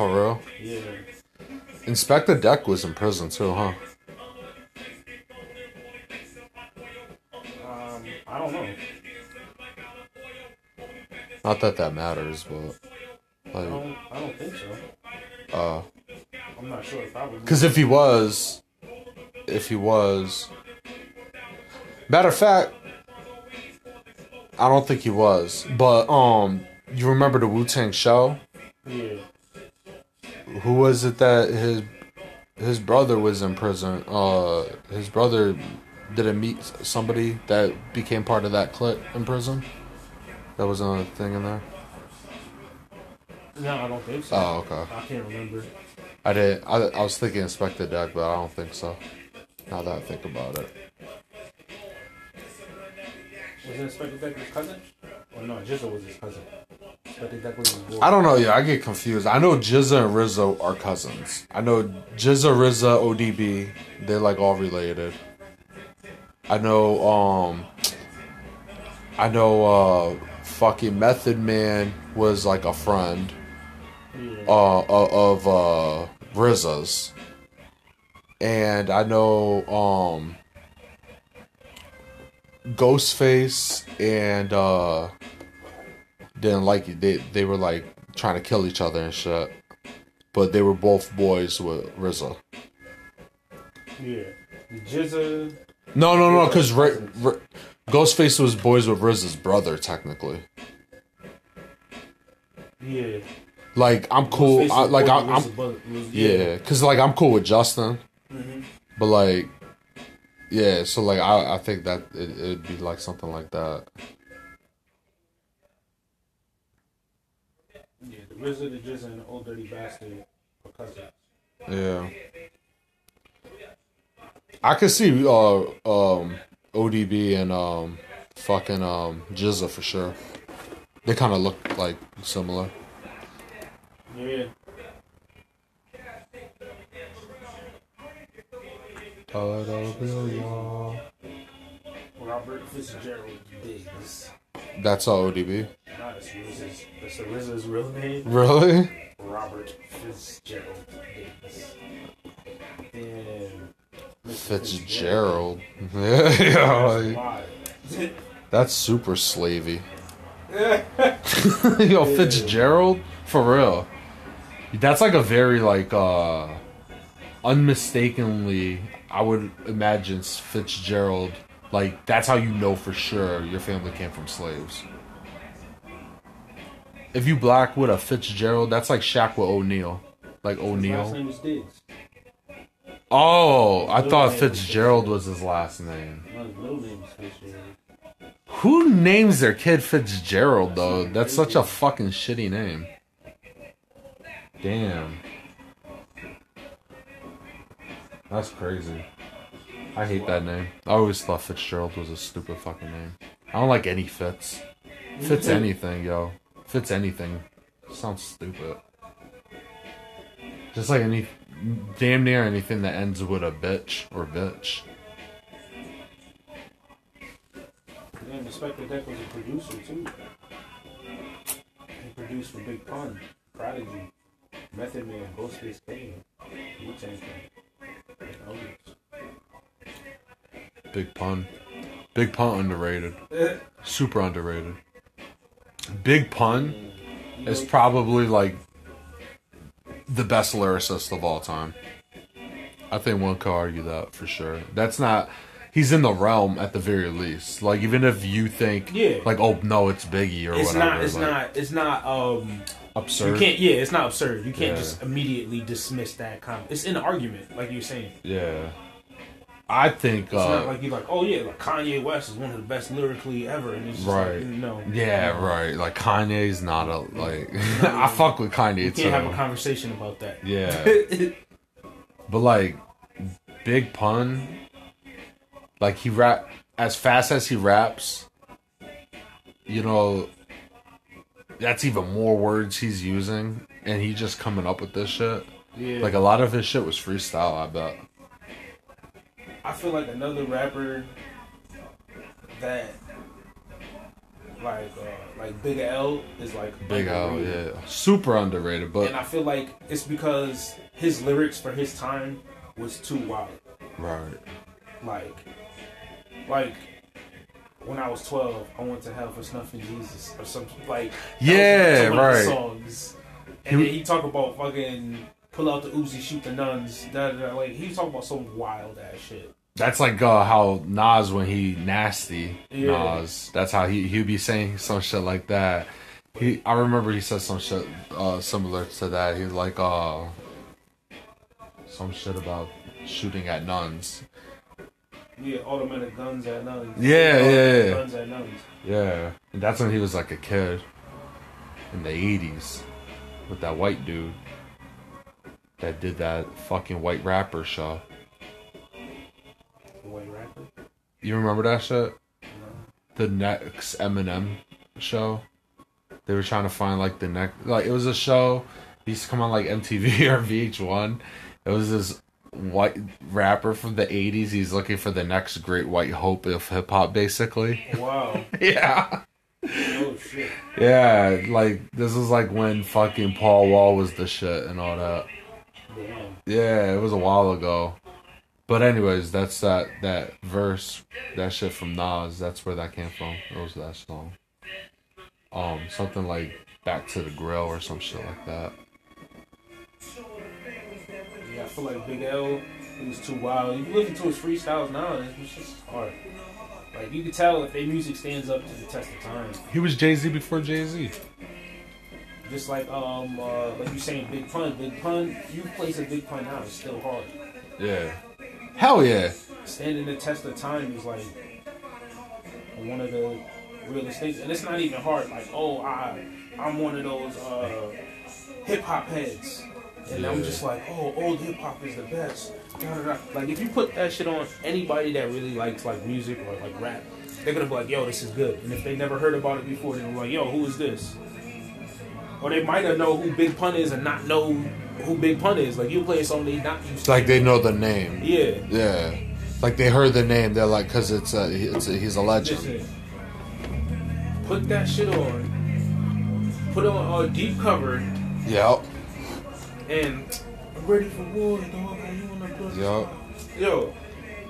For real? Yeah. Inspectah Deck was in prison too, huh? Um, I don't know. Not that that matters, but I like, don't. I don't think so. uh, I'm not sure. Probably. because if he was, if he was, matter of fact, I don't think he was. But um, you remember the Wu Tang show? Yeah. Who was it that his his brother was in prison? Uh, his brother didn't meet somebody that became part of that clique in prison. That was another thing in there. No, I don't think so. Oh, okay. I can't remember. I did. I, I was thinking Inspectah Deck, but I don't think so. Now that I think about it. Was it Inspectah Deck his cousin? Or no, Jizzle was his cousin. Inspectah Deck was his boy. I don't know. Yeah, I get confused. I know GZA and RZA are cousins. I know GZA, RZA, ODB. They're like all related. I know. Um. I know. Uh. Fucking Method Man was like a friend. Uh. Of uh. RZA's. And I know. Um. Ghostface and uh didn't like it. They they were like trying to kill each other and shit. But they were both boys with RZA. yeah. The GZA. No, no, no, because R- R- Ghostface was boys with RZA's brother technically. Yeah. Like I'm cool. I, like I, was- yeah, because like I'm cool with Justin. Mhm. But like, yeah. So like I I think that it, it'd be like something like that. Yeah. The GZA, and the Old Dirty Bastard are cousins. Yeah. I could see uh um ODB and um fucking um GZA for sure. They kind of look like similar. Yeah. Robert Fitzgerald Diggs. That's all ODB. Not as RZA's. That's the RZA's real name. Really? Robert Fitzgerald Diggs. And Fitzgerald. yeah, yeah, like, that's super slavey. Yo, Fitzgerald for real. That's like a very like uh unmistakably I would imagine Fitzgerald like that's how you know for sure your family came from slaves. If you black with a Fitzgerald, that's like Shaq with O'Neal. Like O'Neal. name is Diggs. Oh, I thought Fitzgerald was his last name. No, his middle name is Fitzgerald. Who names their kid Fitzgerald though? That's such a fucking shitty name. Damn. That's crazy. I hate that name. I always thought Fitzgerald was a stupid fucking name. I don't like any Fitz. Fitz anything, yo. Fitz anything. Sounds stupid. Just like any damn near anything that ends with a bitch or bitch. Damn, Inspectah Deck was a producer too. He produced for Big Pun, Prodigy, Method Man, Ghostface Kane, Wu Tang Clan. Big pun. Big pun underrated. Super underrated. Big pun is probably like the best lyricist of all time. I think one could argue that for sure. That's not he's in the realm at the very least. Like even if you think Yeah. like oh no it's Biggie or whatever. It's whatever. not. It's like, not. It's not. Um, absurd. you can't. Yeah, it's not absurd. You can't Yeah. just immediately dismiss that comment. It's an argument, like you're saying. Yeah. I think It's uh not like you're like, oh yeah, like Kanye West is one of the best lyrically ever, and it's just Right. Like, no, yeah, right. Like Kanye's not a like I fuck with Kanye you can't have a conversation about that. Yeah. But like Big Pun, like he rap as fast as he raps, you know, that's even more words he's using, and he just coming up with this shit. yeah. Like a lot of his shit was freestyle. I bet. I feel like another rapper that like uh, like Big L is like Big L, yeah, super underrated. But And I feel like it's because his lyrics for his time was too wild. right, Like, like when I was twelve, I went to hell for snuffing Jesus or something like. Yeah, right. Songs, and then he talk about fucking pull out the Uzi, shoot the nuns. Da, da, da. Like he was talking about some wild ass shit. that's like uh, how Nas when he nasty Yeah. Nas. That's how he he'd be saying some shit like that. He, I remember he said some shit uh, similar to that. He was like, uh, some shit about shooting at nuns. Yeah, automatic guns at nuns. Yeah, yeah, yeah. Guns at. Yeah, and that's when he was like a kid in the '80s with that white dude that did that fucking white rapper show. White rapper. You remember that shit? No. The next Eminem show. They were trying to find like the next, like it was a show. He used to come on like MTV or VH1. It was this white rapper from the '80s. He's looking for the next great white hope of hip hop, basically. Wow. yeah. oh shit. Yeah, like this is like when fucking Paul Wall was the shit and all that. Damn. Yeah, it was a while ago. But anyways, that's that that verse, that shit from Nas. That's where that came from. It was that song. Um, something like "Back to the Grill" or some shit like that. I feel like Big L, It was too wild. You listen to his freestyles now, and it's just hard. Like you can tell if their music stands up to the test of time. He was Jay Z before Jay Z. Just like um, uh, like you saying Big Pun, Big Pun, you place a Big Pun now, it's still hard. Yeah. Hell yeah. Standing the test of time is like one of the realest things, and it's not even hard. Like, oh, I, I'm one of those uh, hip hop heads, and I'm just like, oh, old hip hop is the best. Like, if you put that shit on anybody that really likes like music or like rap, they're gonna be like, yo, this is good. And if they never heard about it before, they're like, yo, who is this? Or they might not know who Big Pun is and not know who Big Pun is. Like, you play a song they not used to. like they know the name. yeah. Yeah. Like they heard the name. They're like, cause it's a, it's a, he's a legend. Listen, put that shit on. Put on a deep cover, Yep. And I'm ready for war, dog. Are you on the bus? Yep. Yo,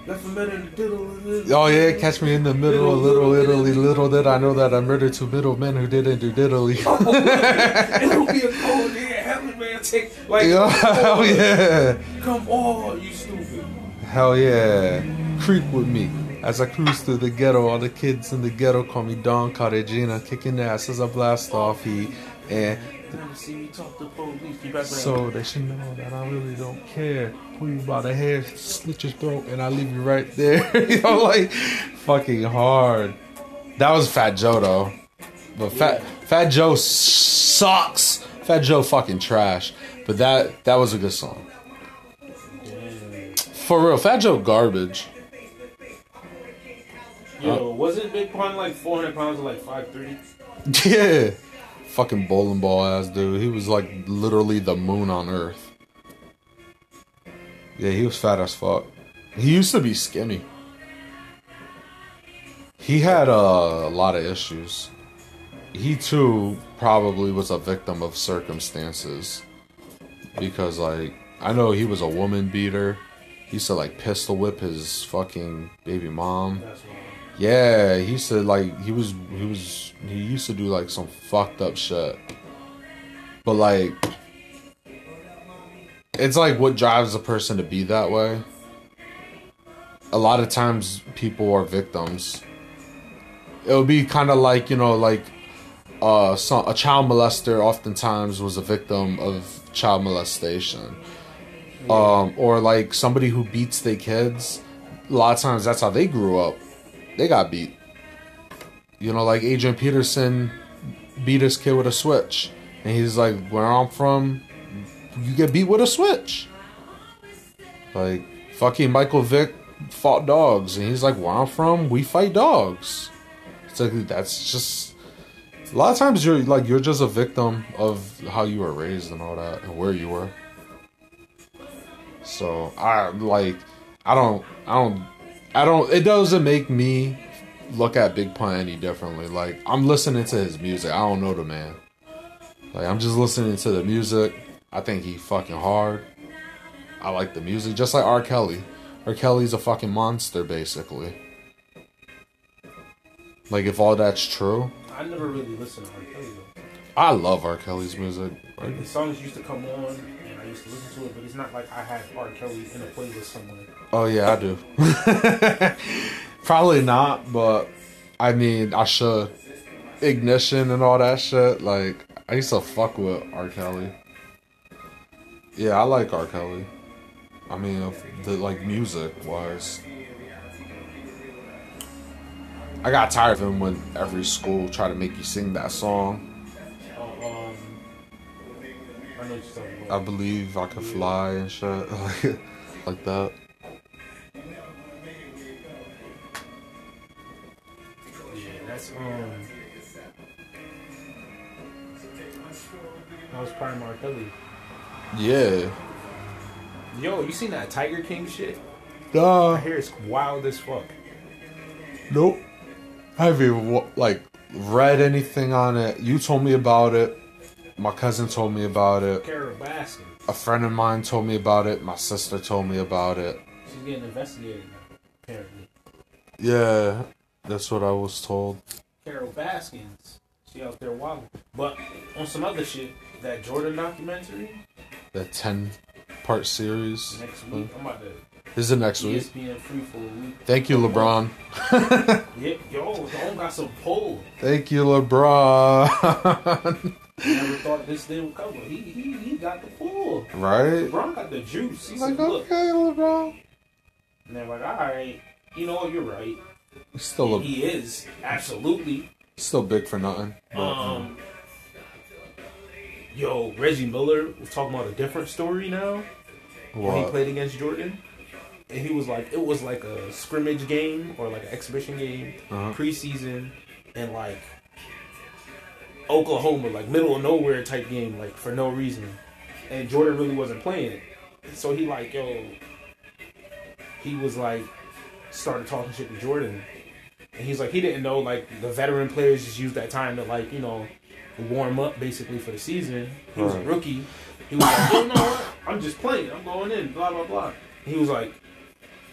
left a man the diddle. Oh yeah, catch me in the middle, of little Italy. Little did I know that I murdered two middle men who didn't do diddly. Oh, It'll be a cold day. Hell, man, take like. Yo, hell yeah, Come on, you stupid. hell yeah. Creep with me as I cruise through the ghetto. All the kids in the ghetto call me Don Cartagena, kicking ass as I blast off heat. And Never see me talk to police. Keep so they should know that I really don't care. Pull you by the hair, slit your throat, and I leave you right there. you know, like fucking hard. That was Fat Joe though. But Fat Fat Joe sucks. Fat Joe fucking trash. But that that was a good song. For real, Fat Joe garbage. Yo, wasn't Big Pun like 400 pounds or like 530? Yeah. Fucking bowling ball ass dude. He was like literally the moon on earth. Yeah, he was fat as fuck. He used to be skinny. He had uh, a lot of issues. He too probably was a victim of circumstances. Because like I know he was a woman beater. He used to like pistol whip his fucking baby mom. Yeah, he said like he was he was he used to do like some fucked up shit. But like it's like what drives a person to be that way. A lot of times people are victims. It would be kind of like, you know, like uh some, a child molester oftentimes was a victim of child molestation. Um or like somebody who beats their kids, a lot of times that's how they grew up they got beat. You know, like Adrian Peterson beat his kid with a switch. And he's like, where I'm from, you get beat with a switch. Like, fucking Michael Vick fought dogs. And he's like, where I'm from, we fight dogs. It's like, that's just. A lot of times you're like, you're just a victim of how you were raised and all that, and where you were. So, I, like, I don't, I don't I don't. It doesn't make me look at Big Pun any differently. Like I'm listening to his music. I don't know the man. Like I'm just listening to the music. I think he fucking hard. I like the music, just like R. Kelly. R. Kelly's a fucking monster, basically. Like if all that's true, I never really listened to R. Kelly though. I love R. Kelly's music. Like the songs used to come on used to listen to it, but it's not like I had R. Kelly in a playlist somewhere. Oh yeah, I do. Probably not, but I mean, I should. Ignition and all that shit. Like I used to fuck with R. Kelly. Yeah, I like R. Kelly. I mean, the like music wise. I got tired of him when every school tried to make you sing that song. Oh, um, I know you're talking I believe I could fly and shit like, like that. Yeah, that's um. That was prime R. Kelly. Yeah. Yo, you seen that Tiger King shit? Duh. I hear it's wild as fuck. Nope. I haven't even like read anything on it. You told me about it. My cousin told me about it. Carole Baskin. A friend of mine told me about it. My sister told me about it. She's getting investigated now, apparently. Yeah, that's what I was told. Carole Baskins. She out there wilding. But on some other shit, that Jordan documentary The ten part series. next week. I'm about to This is it next week. Free for a week. Thank you, LeBron. Yeah, yo, Don got some pull. Thank you, LeBron. Never thought this thing would cover. He he he got the pull. right? LeBron got the juice. He's Like, said, look. okay, LeBron. And they're like, all right, you know what, you're right. He's still a, He is absolutely. still big for nothing. But, Um, yo, Reggie Miller was talking about a different story now. when he played against Jordan. And he was like, it was like a scrimmage game or like an exhibition game, Uh-huh. preseason, and like Oklahoma, like middle of nowhere type game, like for no reason. And Jordan really wasn't playing it. So he like, yo, he was like, started talking shit to Jordan. And he's like, he didn't know like the veteran players just use that time to like, you know, warm up basically for the season. He was a rookie. He was like, you know what? I'm just playing. I'm going in. Blah blah blah. He was like,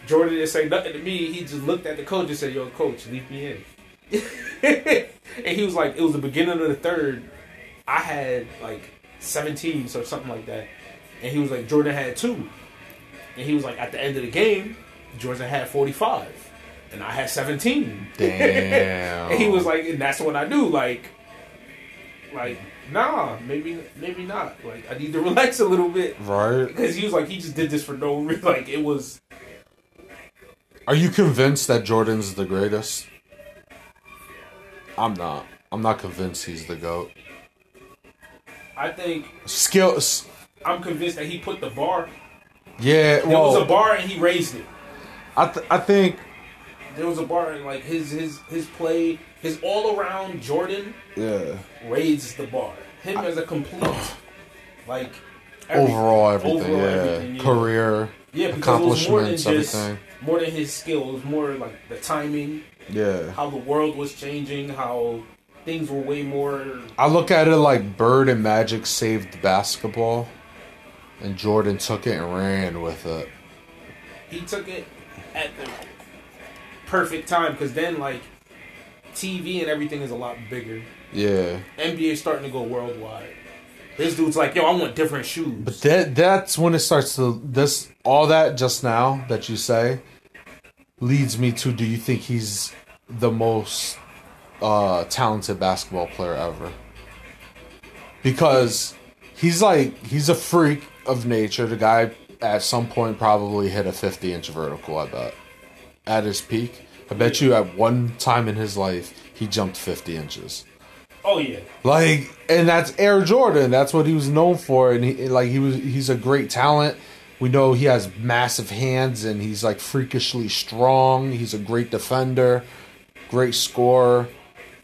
Jordan didn't say nothing to me. He just looked at the coach and said, "Yo, coach, leave me in." and he was like, it was the beginning of the third. I had like 17, so something like that. And he was like, Jordan had two. And he was like, at the end of the game, Jordan had 45. And I had 17. Damn. And he was like, and that's what I do. Like, like, nah, maybe, maybe not. Like, I need to relax a little bit. right? Because he was like, he just did this for no reason. Like, it was, Are you convinced that Jordan's the greatest? I'm not. I'm not convinced he's the goat. I think, Skills. I'm convinced that he put the bar. Yeah. There was a bar and he raised it. I th- I think There was a bar and like his his his play, his all around Jordan yeah. raised the bar. Him as a complete, like every- Overall, everything. overall yeah. everything, yeah. Career. yeah, because it was more than accomplishments, everything. More than his skill. It was more like the timing, Yeah. how the world was changing, how things were way more. I look at it like Bird and Magic saved basketball, and Jordan took it and ran with it. He took it at the perfect time because then like TV and everything is a lot bigger. Yeah. NBA starting to go worldwide. This dude's like, yo, I want different shoes. But that that's when it starts to this all that just now that you say leads me to do you think he's the most uh talented basketball player ever? Because he's like he's a freak of nature. The guy at some point probably hit a 50 inch vertical, I bet. At his peak. I bet you at one time in his life he jumped 50 inches. Oh yeah, Like, and that's Air Jordan. That's what he was known for, and he like he was. He's a great talent. We know he has massive hands, and he's like freakishly strong. He's a great defender, great scorer,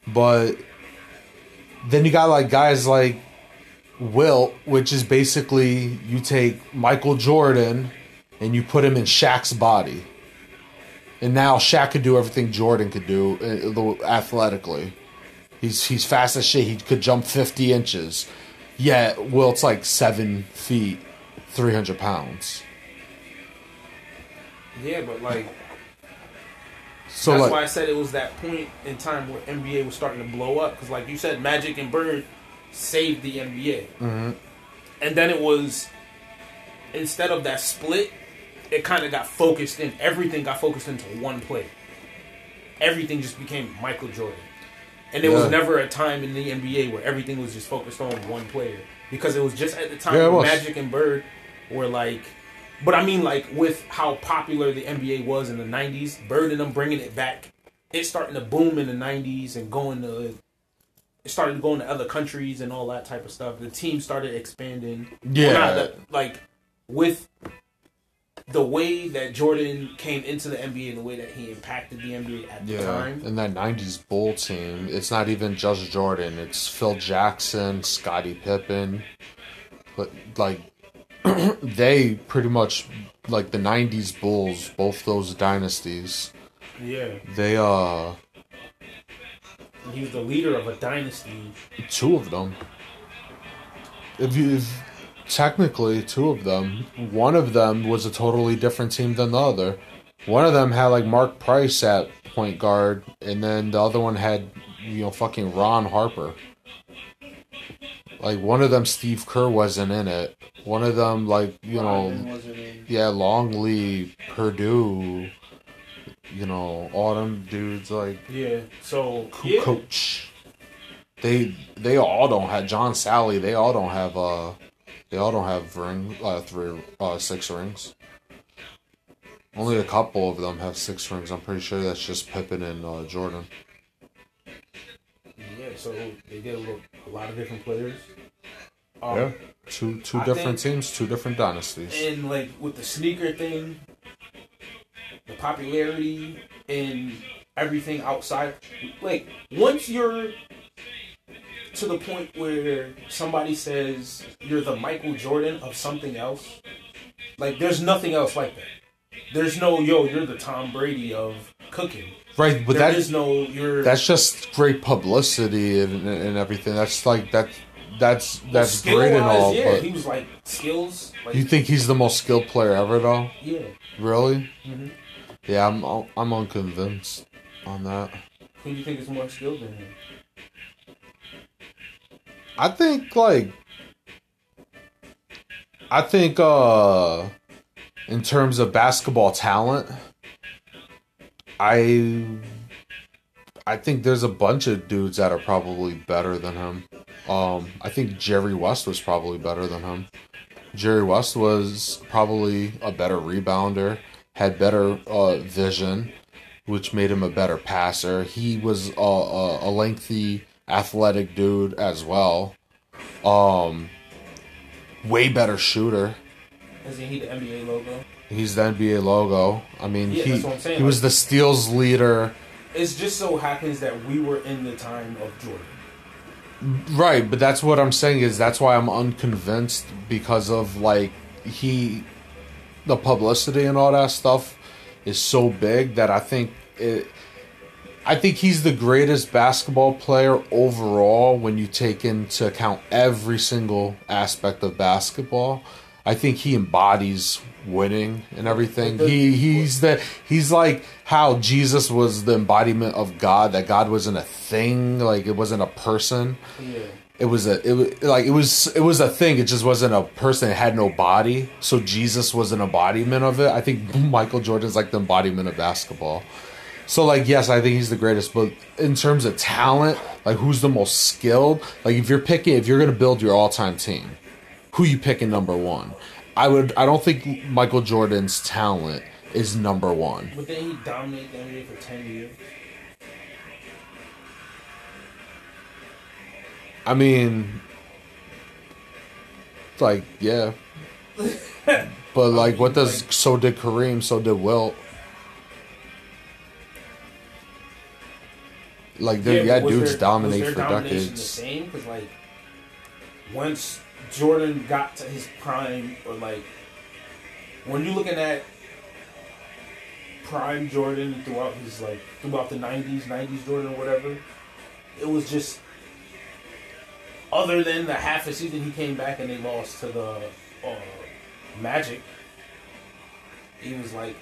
but then you got like guys like Wilt, which is basically you take Michael Jordan and you put him in Shaq's body, and now Shaq could do everything Jordan could do uh, athletically. He's he's fast as shit. He could jump fifty inches. Yet Wilt's like seven feet, three hundred pounds. Yeah, but like So that's like, why I said it was that point in time where NBA was starting to blow up because, like you said, Magic and Bird saved the NBA, Mm-hmm. and then it was instead of that split, it kind of got focused in. Everything got focused into one player. Everything just became Michael Jordan, and there Yeah. was never a time in the NBA where everything was just focused on one player because it was just at the time Yeah. Magic and Bird were like. But I mean, like with how popular the NBA was in the '90s, Bird and them bringing it back, it's starting to boom in the '90s and going to, it started going to other countries and all that type of stuff. The team started expanding. Yeah. Well, the- like with the way that Jordan came into the NBA and the way that he impacted the NBA at the yeah, time. in that '90s Bull team, it's not even just Jordan. It's Phil Jackson, Scottie Pippen, but like they pretty much like the '90s Bulls, both those dynasties. Yeah, They uh, he was the leader of a dynasty. two of them. If you if, technically two of them, one of them was a totally different team than the other. One of them had like Mark Price at point guard, and then the other one had you know fucking Ron Harper. Like one of them, Steve Kerr wasn't in it. One of them, like you know, yeah, Longley, Perdue, you know, all them dudes like Yeah, so Co- yeah. coach. They they all don't have John Salley. They all don't have uh they all don't have ring uh three uh six rings. Only a couple of them have six rings. I'm pretty sure that's just Pippen and uh, Jordan. Yeah, so they did a, little, a lot of different players. Um, two two I different think- teams, two different dynasties. And like with the sneaker thing, the popularity and everything outside, like once you're to the point where somebody says you're the Michael Jordan of something else, like there's nothing else like that. There's no yo, you're the Tom Brady of cooking. Right, but There that is no you're that's just great publicity and, and everything. That's like that that's that's great and all. yeah, but he was like skills. Like, you think he's the most skilled player ever, though? yeah. Really? Mhm. Yeah, I'm I'm unconvinced on that. Who do you think is more skilled than him? I think like I think uh in terms of basketball talent, I I think there's a bunch of dudes that are probably better than him. Um I think Jerry West was probably better than him. Jerry West was probably a better rebounder, had better uh, vision, which made him a better passer. He was a, a, a lengthy, athletic dude as well. Um, way better shooter. Isn't he the NBA logo? He's the NBA logo. I mean, Yeah, he that's what I'm saying, he was the steals leader. It just so happens that we were in the time of Jordan. Right, but that's what I'm saying is that's why I'm unconvinced because of like he the publicity and all that stuff is so big that I think it I think he's the greatest basketball player overall when you take into account every single aspect of basketball. I think he embodies winning and everything. He he's the he's like how Jesus was the embodiment of God. That God wasn't a thing, like it wasn't a person. Yeah. It was a it was like it was it was a thing. It just wasn't a person. It had no body. So Jesus was an embodiment of it. I think Michael Jordan's like the embodiment of basketball. So like yes, I think he's the greatest, but in terms of talent, like who's the most skilled? Like if you're picking if you're gonna build your all time team, who you picking number one? I would I don't think Michael Jordan's talent is number one. But then he dominated the NBA for 10 years. I mean like yeah. But like what does so did Kareem, so did Wilt. Like yeah, was dudes their- dominate for decades. The same, because like once Jordan got to his prime, or like when you're looking at prime Jordan throughout his like throughout the nineties, nineties Jordan or whatever. It was just other than the half a season he came back and they lost to the uh, Magic. He was like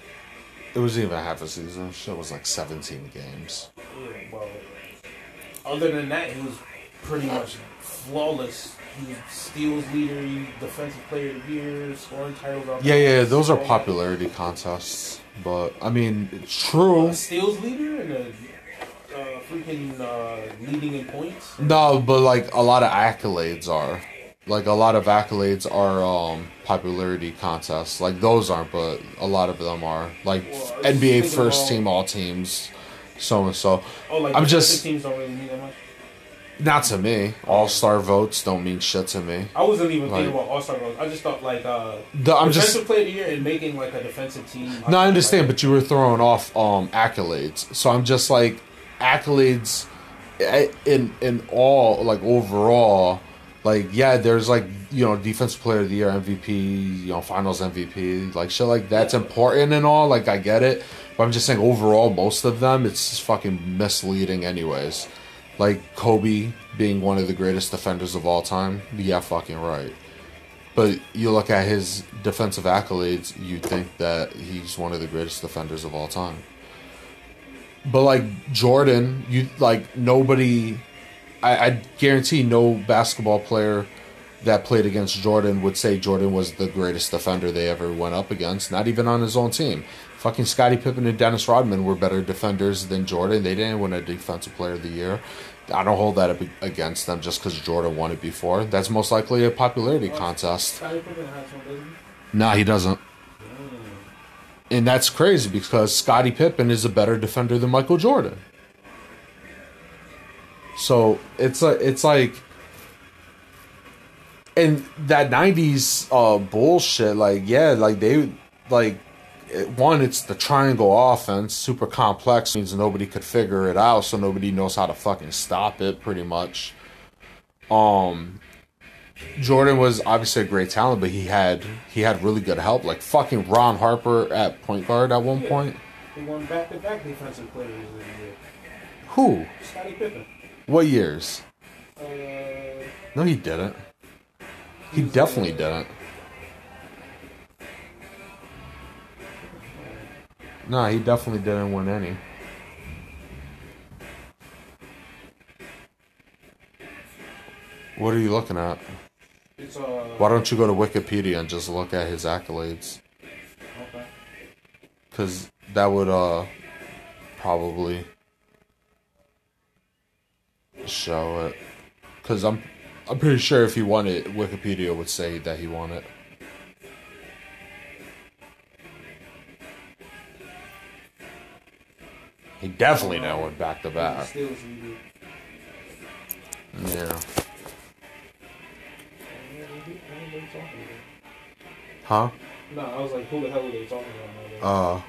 It was even half a season. It was like 17 games. Well, other than that, he was pretty much flawless. He was steals leader, defensive player of the year, scoring titles. Yeah, yeah, those are popularity contests. But, I mean, it's true. Steals leader and a uh, freaking uh, leading in points. No, but like a lot of accolades are. Like a lot of accolades are um popularity contests. Like those aren't, but a lot of them are. Like Well, NBA first team, all teams, so and so. Oh, like I'm just- teams don't really mean that much. Not to me. All star votes don't mean shit to me. I wasn't even Like- thinking about All Star votes. I just thought like uh, The, I'm defensive just player of the year and making like a defensive team. no, I understand, but you were throwing off um accolades. So I'm just like accolades eh, in in all like overall. Like yeah, there's like you know defensive player of the year, MVP, you know finals MVP, like shit like that's important and all. Like I get it, but I'm just saying overall, most of them it's just fucking misleading anyways. Like Kobe being one of the greatest defenders of all time, yeah, fucking right. But you look at his defensive accolades, you think that he's one of the greatest defenders of all time. But like Jordan, you like nobody. I, I guarantee no basketball player that played against Jordan would say Jordan was the greatest defender they ever went up against. Not even on his own team. Fucking Scottie Pippen and Dennis Rodman were better defenders than Jordan. They didn't win a Defensive Player of the Year. I don't hold that against them just because Jordan won it before. That's most likely a popularity oh, contest. Had some, doesn't he? No, he doesn't. Mm. And that's crazy because Scottie Pippen is a better defender than Michael Jordan. So it's like it's like and that 90s uh bullshit like yeah like they like it- one it's the triangle offense super complex means nobody could figure it out so nobody knows how to fucking stop it pretty much um Jordan was obviously a great talent, but he had he had really good help. Like fucking Ron Harper at point guard at one Yeah. point. He won back-to-back defensive players of the year. Who? Scottie Pippen. What years? Uh, No, he didn't. He definitely didn't. No, he definitely didn't win any. What are you looking at? it's uh. Why don't you go to Wikipedia and just look at his accolades? Okay. Because that would uh probably show it. Because I'm I'm pretty sure if he won it, Wikipedia would say that he won it. He definitely now went back to back. Yeah. What are they talking Huh? No, I was like, who the hell are they talking about? Uh